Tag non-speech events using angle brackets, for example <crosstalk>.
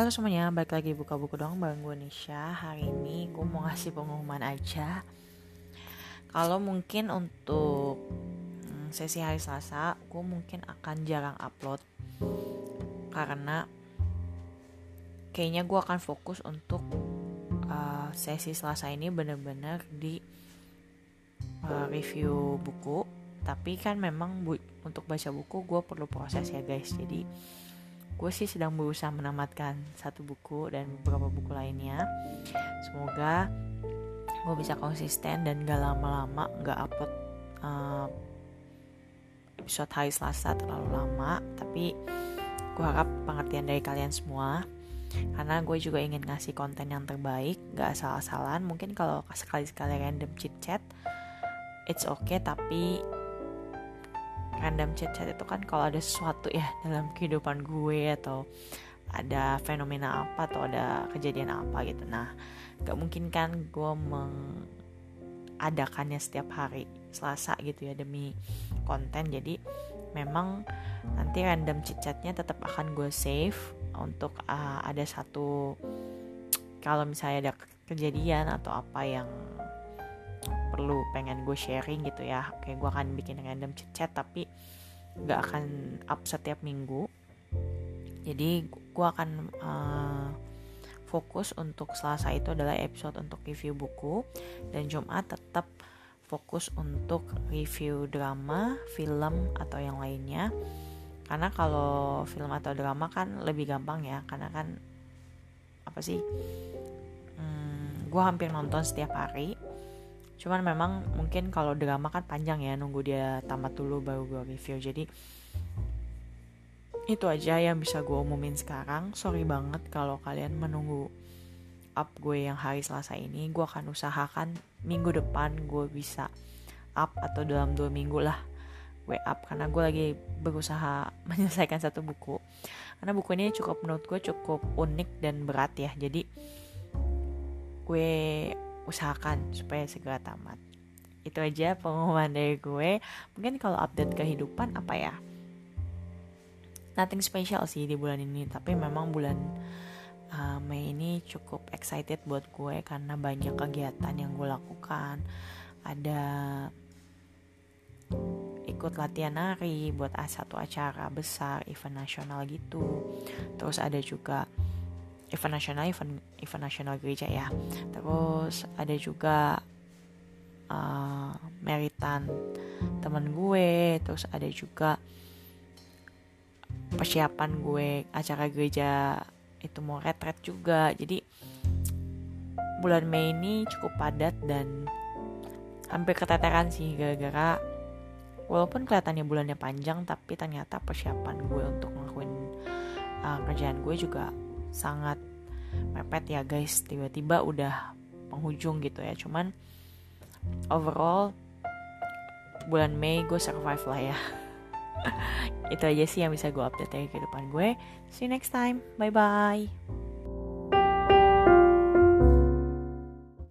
Halo semuanya, balik lagi buka buku dong bareng gue Nisha. Hari ini gue mau ngasih pengumuman aja. Kalau mungkin untuk hmm, sesi hari Selasa Gue mungkin akan jarang upload. Karena Kayaknya gue akan fokus untuk uh, Sesi Selasa ini bener-bener di uh, Review buku. Tapi kan memang bu untuk baca buku gue perlu proses ya guys. Jadi gue sih sedang berusaha menamatkan satu buku dan beberapa buku lainnya. Semoga gue bisa konsisten dan gak lama-lama gak upload uh, episode hari Selasa terlalu lama. Tapi gue harap pengertian dari kalian semua. Karena gue juga ingin ngasih konten yang terbaik gak asal-asalan. Mungkin kalau sekali-sekali random chit chat it's okay tapi random chat-chat itu kan kalau ada sesuatu ya dalam kehidupan gue atau ada fenomena apa atau ada kejadian apa gitu. Nah gak mungkin kan gue mengadakannya setiap hari Selasa gitu ya demi konten. Jadi memang nanti random chit-chatnya tetap akan gue save untuk uh, ada satu kalau misalnya ada kejadian atau apa yang perlu pengen gue sharing gitu ya oke gue akan bikin random chat chat tapi gak akan up setiap minggu jadi gue akan uh, fokus untuk Selasa itu adalah episode untuk review buku dan Jumat tetap fokus untuk review drama, film atau yang lainnya. Karena kalau film atau drama kan lebih gampang ya, karena kan apa sih? Hmm, gue hampir nonton setiap hari cuman memang mungkin kalau drama kan panjang ya nunggu dia tamat dulu baru gue review. Jadi itu aja yang bisa gue umumin sekarang. Sorry banget kalau kalian menunggu up gue yang hari Selasa ini. Gue akan usahakan minggu depan gue bisa up atau dalam dua minggu lah gue up. Karena gue lagi berusaha <laughs> menyelesaikan satu buku. Karena buku ini cukup menurut gue cukup unik dan berat ya. Jadi gue usahakan supaya segera tamat. Itu aja pengumuman dari gue. Mungkin kalau update kehidupan apa ya? Nothing special sih di bulan ini tapi memang bulan uh, Mei ini cukup excited buat gue karena banyak kegiatan yang gue lakukan. Ada ikut latihan nari buat satu acara besar event nasional gitu. Terus ada juga event nasional event event nasional gereja ya. Terus ada juga uh, meritan temen gue terus ada juga persiapan gue acara gereja itu mau retret juga. Jadi bulan Mei ini cukup padat dan hampir keteteran sih gara-gara walaupun kelihatannya bulannya panjang tapi ternyata persiapan gue untuk ngelakuin uh, kerjaan gue juga sangat mepet ya guys. Tiba-tiba udah penghujung gitu ya. Cuman overall bulan Mei gue survive lah ya. <laughs> Itu aja sih yang bisa gue update dari kehidupan gue. See you next time. Bye bye